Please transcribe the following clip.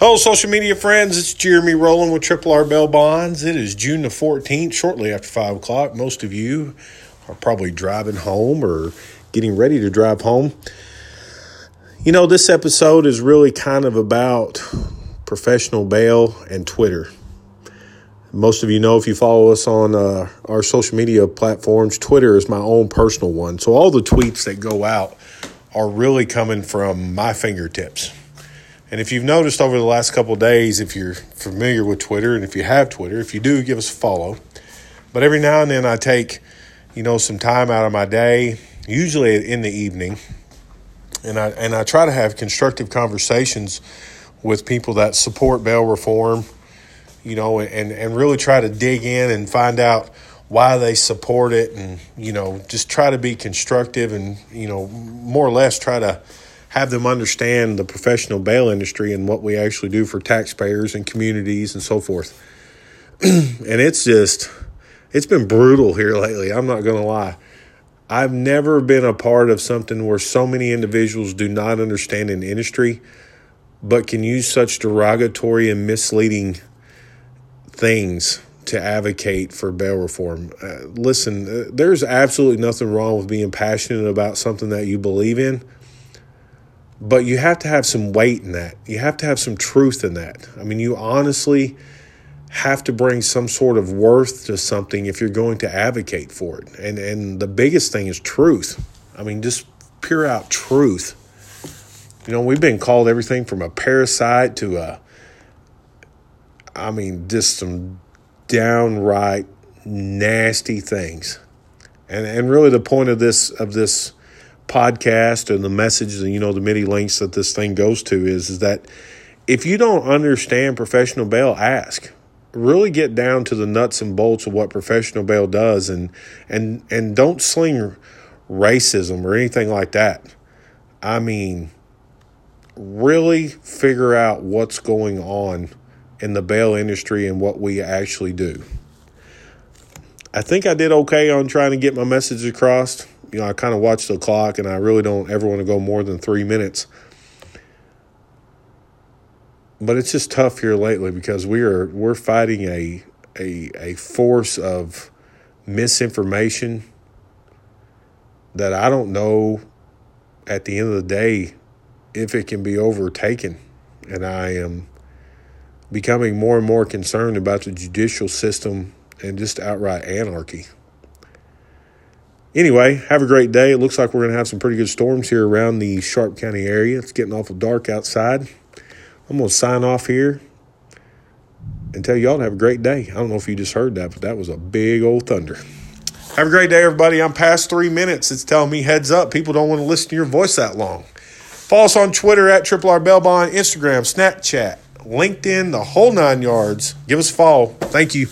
Hello, social media friends. It's Jeremy Rowland with Triple R Bail Bonds. It is June the 14th, shortly after 5 o'clock. Most of you are probably driving home or getting ready to drive home. You know, this episode is really kind of about professional bail and Twitter. Most of you know if you follow us on uh, our social media platforms, Twitter is my own personal one. So all the tweets that go out are really coming from my fingertips. And if you've noticed over the last couple days, if you're familiar with Twitter and if you have Twitter, if you do, give us a follow. But every now and then I take, you know, some time out of my day, usually in the evening, and I and I try to have constructive conversations with people that support bail reform, you know, and and really try to dig in and find out why they support it and you know just try to be constructive and you know more or less try to have them understand the professional bail industry and what we actually do for taxpayers and communities and so forth. and it's just, it's been brutal here lately. I'm not going to lie. I've never been a part of something where so many individuals do not understand an industry, but can use such derogatory and misleading things to advocate for bail reform. Uh, listen, uh, there's absolutely nothing wrong with being passionate about something that you believe in but you have to have some weight in that. You have to have some truth in that. I mean, you honestly have to bring some sort of worth to something if you're going to advocate for it. And and the biggest thing is truth. I mean, just pure out truth. You know, we've been called everything from a parasite to a I mean, just some downright nasty things. And and really the point of this of this podcast and the message, and you know, the MIDI links that this thing goes to is, is that if you don't understand professional bail, ask. Really get down to the nuts and bolts of what professional bail does and and and don't sling racism or anything like that. I mean, really figure out what's going on in the bail industry and what we actually do. I think I did okay on trying to get my message across you know, I kind of watch the clock and I really don't ever want to go more than three minutes. But it's just tough here lately because we are we're fighting a a a force of misinformation that I don't know at the end of the day if it can be overtaken. And I am becoming more and more concerned about the judicial system and just outright anarchy. Anyway, have a great day. It looks like we're going to have some pretty good storms here around the Sharp County area. It's getting awful dark outside. I'm going to sign off here and tell y'all to have a great day. I don't know if you just heard that, but that was a big old thunder. Have a great day, everybody. I'm past three minutes. It's telling me heads up. People don't want to listen to your voice that long. Follow us on Twitter at Triple R Bailbond, Instagram, Snapchat, LinkedIn, the whole nine yards. Give us a follow. Thank you.